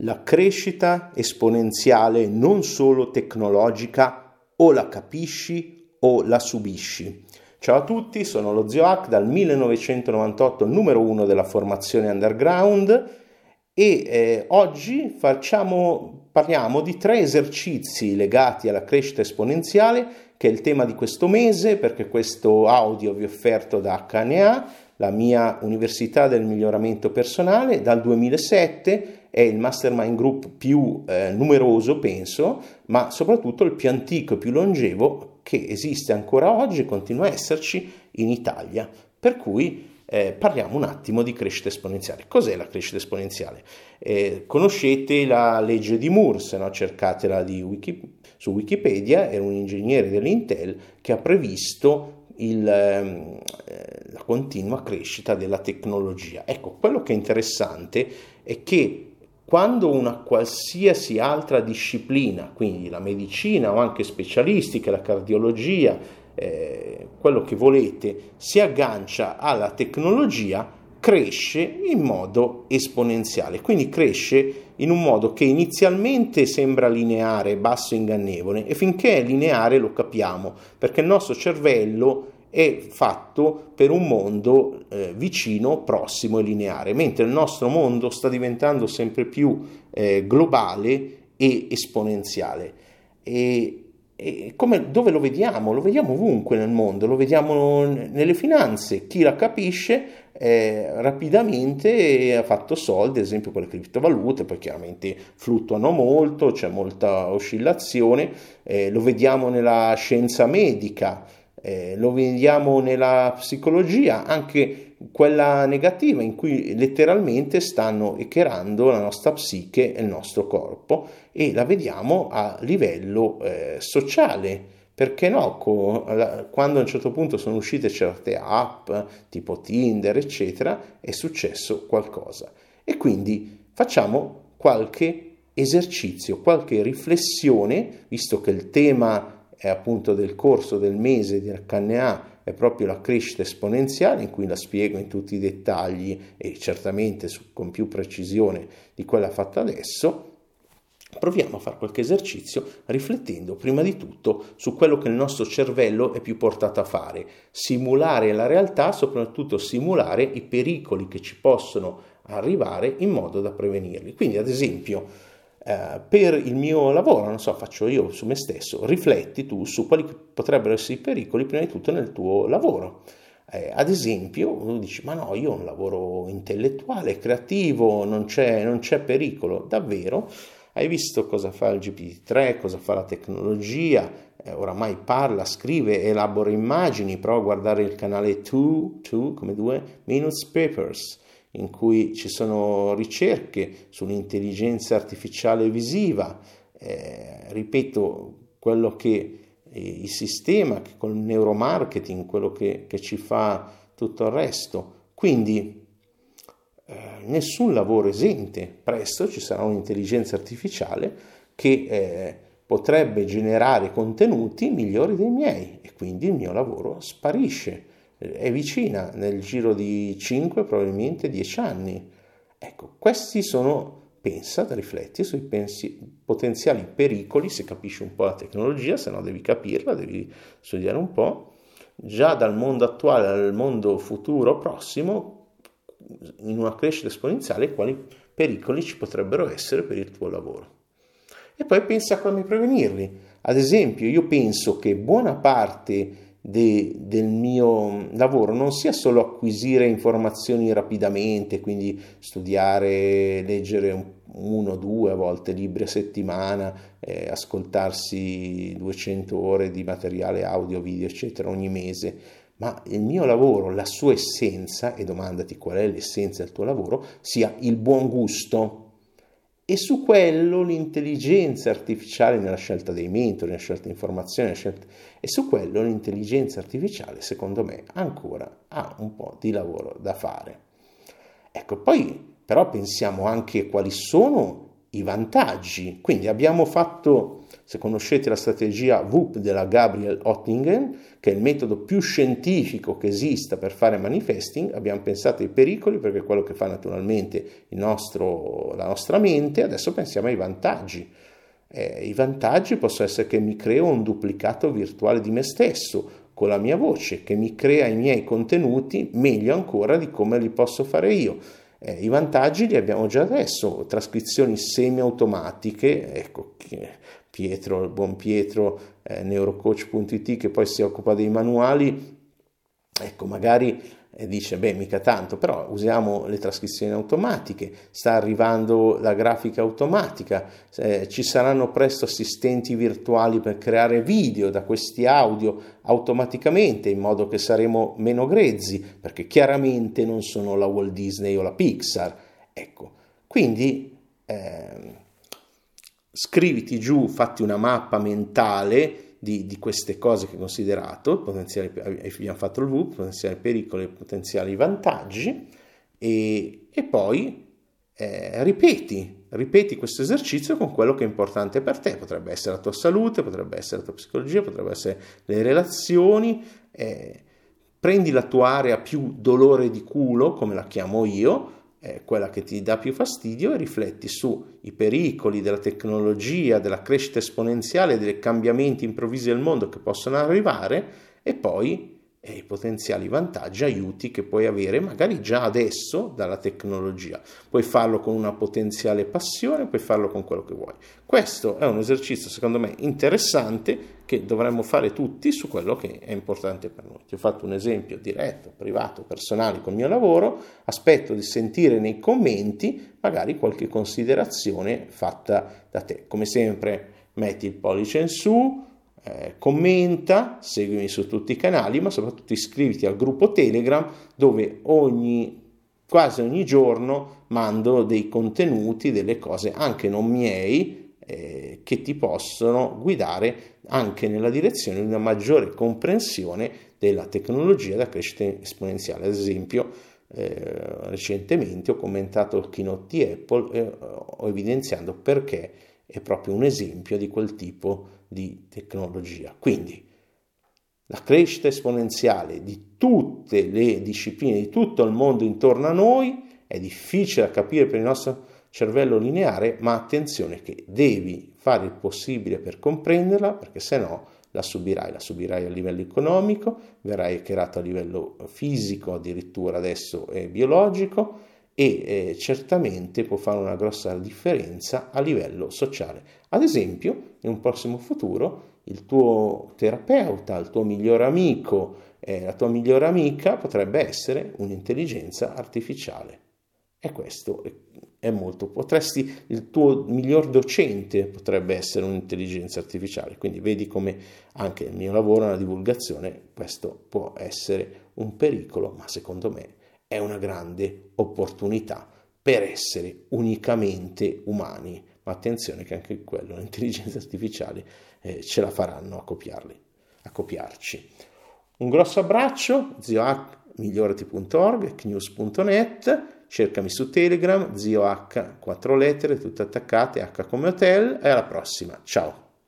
La crescita esponenziale non solo tecnologica o la capisci o la subisci. Ciao a tutti, sono lo Zio Hack dal 1998, numero uno della formazione underground e eh, oggi facciamo, parliamo di tre esercizi legati alla crescita esponenziale che è il tema di questo mese perché questo audio vi è offerto da HNA, la mia università del miglioramento personale, dal 2007 è il mastermind group più eh, numeroso, penso, ma soprattutto il più antico e più longevo che esiste ancora oggi e continua a esserci in Italia. Per cui eh, parliamo un attimo di crescita esponenziale. Cos'è la crescita esponenziale? Eh, conoscete la legge di Moore, se no cercatela Wiki, su Wikipedia, era un ingegnere dell'Intel che ha previsto il, ehm, eh, la continua crescita della tecnologia. Ecco, quello che è interessante è che quando una qualsiasi altra disciplina, quindi la medicina o anche specialistica, la cardiologia, eh, quello che volete, si aggancia alla tecnologia, cresce in modo esponenziale, quindi cresce in un modo che inizialmente sembra lineare, basso ingannevole e finché è lineare lo capiamo, perché il nostro cervello è fatto per un mondo eh, vicino, prossimo e lineare, mentre il nostro mondo sta diventando sempre più eh, globale e esponenziale. E, e come, dove lo vediamo? Lo vediamo ovunque nel mondo, lo vediamo nelle finanze. Chi la capisce eh, rapidamente ha fatto soldi, ad esempio con le criptovalute, poi chiaramente fluttuano molto, c'è molta oscillazione, eh, lo vediamo nella scienza medica eh, lo vediamo nella psicologia, anche quella negativa in cui letteralmente stanno echerando la nostra psiche e il nostro corpo e la vediamo a livello eh, sociale. Perché no? Quando a un certo punto sono uscite certe app tipo Tinder, eccetera, è successo qualcosa. E quindi facciamo qualche esercizio, qualche riflessione, visto che il tema è appunto del corso del mese di HNA è proprio la crescita esponenziale in cui la spiego in tutti i dettagli e certamente su, con più precisione di quella fatta adesso. Proviamo a fare qualche esercizio riflettendo prima di tutto su quello che il nostro cervello è più portato a fare, simulare la realtà, soprattutto simulare i pericoli che ci possono arrivare in modo da prevenirli. Quindi ad esempio eh, per il mio lavoro, non so, faccio io su me stesso, rifletti tu su quali potrebbero essere i pericoli prima di tutto nel tuo lavoro. Eh, ad esempio, uno dice, ma no, io ho un lavoro intellettuale, creativo, non c'è, non c'è pericolo. Davvero? Hai visto cosa fa il GPT-3, cosa fa la tecnologia? Eh, oramai parla, scrive, elabora immagini, prova a guardare il canale 2, 2 come 2, Minutes Papers in cui ci sono ricerche sull'intelligenza artificiale visiva, eh, ripeto, quello che eh, il sistema che col neuromarketing, quello che, che, ci fa tutto il resto. Quindi eh, nessun lavoro esente, presto ci sarà un'intelligenza artificiale che eh, potrebbe generare contenuti migliori dei miei e quindi il mio lavoro sparisce è vicina nel giro di 5, probabilmente 10 anni. Ecco, questi sono, pensa, rifletti sui pensi, potenziali pericoli, se capisci un po' la tecnologia, se no devi capirla, devi studiare un po', già dal mondo attuale al mondo futuro prossimo, in una crescita esponenziale, quali pericoli ci potrebbero essere per il tuo lavoro. E poi pensa a come prevenirli. Ad esempio, io penso che buona parte de, del mio lavoro non sia solo acquisire informazioni rapidamente, quindi studiare, leggere un, uno, due a volte libri a settimana, eh, ascoltarsi 200 ore di materiale audio, video, eccetera, ogni mese, ma il mio lavoro, la sua essenza, e domandati qual è l'essenza del tuo lavoro, sia il buon gusto e su quello l'intelligenza artificiale nella scelta dei mentori, nella scelta di informazioni, scelta... e su quello l'intelligenza artificiale secondo me ancora ha un po' di lavoro da fare. Ecco, poi però pensiamo anche quali sono i vantaggi. Quindi abbiamo fatto, se conoscete la strategia WUP della Gabriel Ottingen, che è il metodo più scientifico che esista per fare manifesting, abbiamo pensato ai pericoli perché è quello che fa naturalmente nostro, la nostra mente, adesso pensiamo ai vantaggi. Eh, I vantaggi possono essere che mi creo un duplicato virtuale di me stesso con la mia voce, che mi crea i miei contenuti meglio ancora di come li posso fare io eh, I vantaggi li abbiamo già adesso, trascrizioni semi-automatiche, ecco Pietro, il buon Pietro, eh, neurocoach.it che poi si occupa dei manuali, ecco magari e dice beh mica tanto però usiamo le trascrizioni automatiche sta arrivando la grafica automatica eh, ci saranno presto assistenti virtuali per creare video da questi audio automaticamente in modo che saremo meno grezzi perché chiaramente non sono la Walt Disney o la Pixar. Ecco quindi eh, scriviti giù fatti una mappa mentale di, di, queste cose che hai considerato, potenziali, abbiamo fatto il VUP, potenziali pericoli potenziali vantaggi, e, e poi eh, ripeti, ripeti questo esercizio con quello che è importante per te, potrebbe essere la tua salute, potrebbe essere la tua psicologia, potrebbe essere le relazioni, eh, prendi la tua area più dolore di culo, come la chiamo io, eh, quella che ti dà più fastidio e rifletti sui pericoli della tecnologia, della crescita esponenziale, dei cambiamenti improvvisi del mondo che possono arrivare e poi e i potenziali vantaggi, aiuti che puoi avere magari già adesso dalla tecnologia. Puoi farlo con una potenziale passione, puoi farlo con quello che vuoi. Questo è un esercizio secondo me interessante che dovremmo fare tutti su quello che è importante per noi. Ti ho fatto un esempio diretto, privato, personale con il mio lavoro, aspetto di sentire nei commenti magari qualche considerazione fatta da te. Come sempre metti il pollice in su, eh, commenta, seguimi su tutti i canali, ma soprattutto iscriviti al gruppo Telegram dove ogni, quasi ogni giorno mando dei contenuti, delle cose anche non miei eh, che ti possono guidare anche nella direzione di una maggiore comprensione della tecnologia da crescita esponenziale. Ad esempio, eh, recentemente ho commentato il keynote di Apple eh, ho evidenziato perché è proprio un esempio di quel tipo di tecnologia. Quindi la crescita esponenziale di tutte le discipline, di tutto il mondo intorno a noi è difficile da capire per il nostro cervello lineare, ma attenzione che devi fare il possibile per comprenderla, perché se no la subirai, la subirai a livello economico, verrai hackerato a livello fisico, addirittura adesso è biologico e eh, certamente può fare una grossa differenza a livello sociale. Ad esempio, in un prossimo futuro, il tuo terapeuta, il tuo migliore amico, eh, la tua migliore amica potrebbe essere un'intelligenza artificiale. E questo è molto. Potresti, il tuo miglior docente potrebbe essere un'intelligenza artificiale, quindi vedi come anche nel mio lavoro, nella divulgazione, questo può essere un pericolo, ma secondo me è una grande opportunità per essere unicamente umani. Ma attenzione che anche quello, l'intelligenza artificiale, eh, ce la faranno a copiarli, a copiarci. Un grosso abbraccio, zio H, migliorati.org, knews.net cercami su Telegram, zio H, quattro lettere, tutte attaccate, H come hotel e alla prossima, ciao!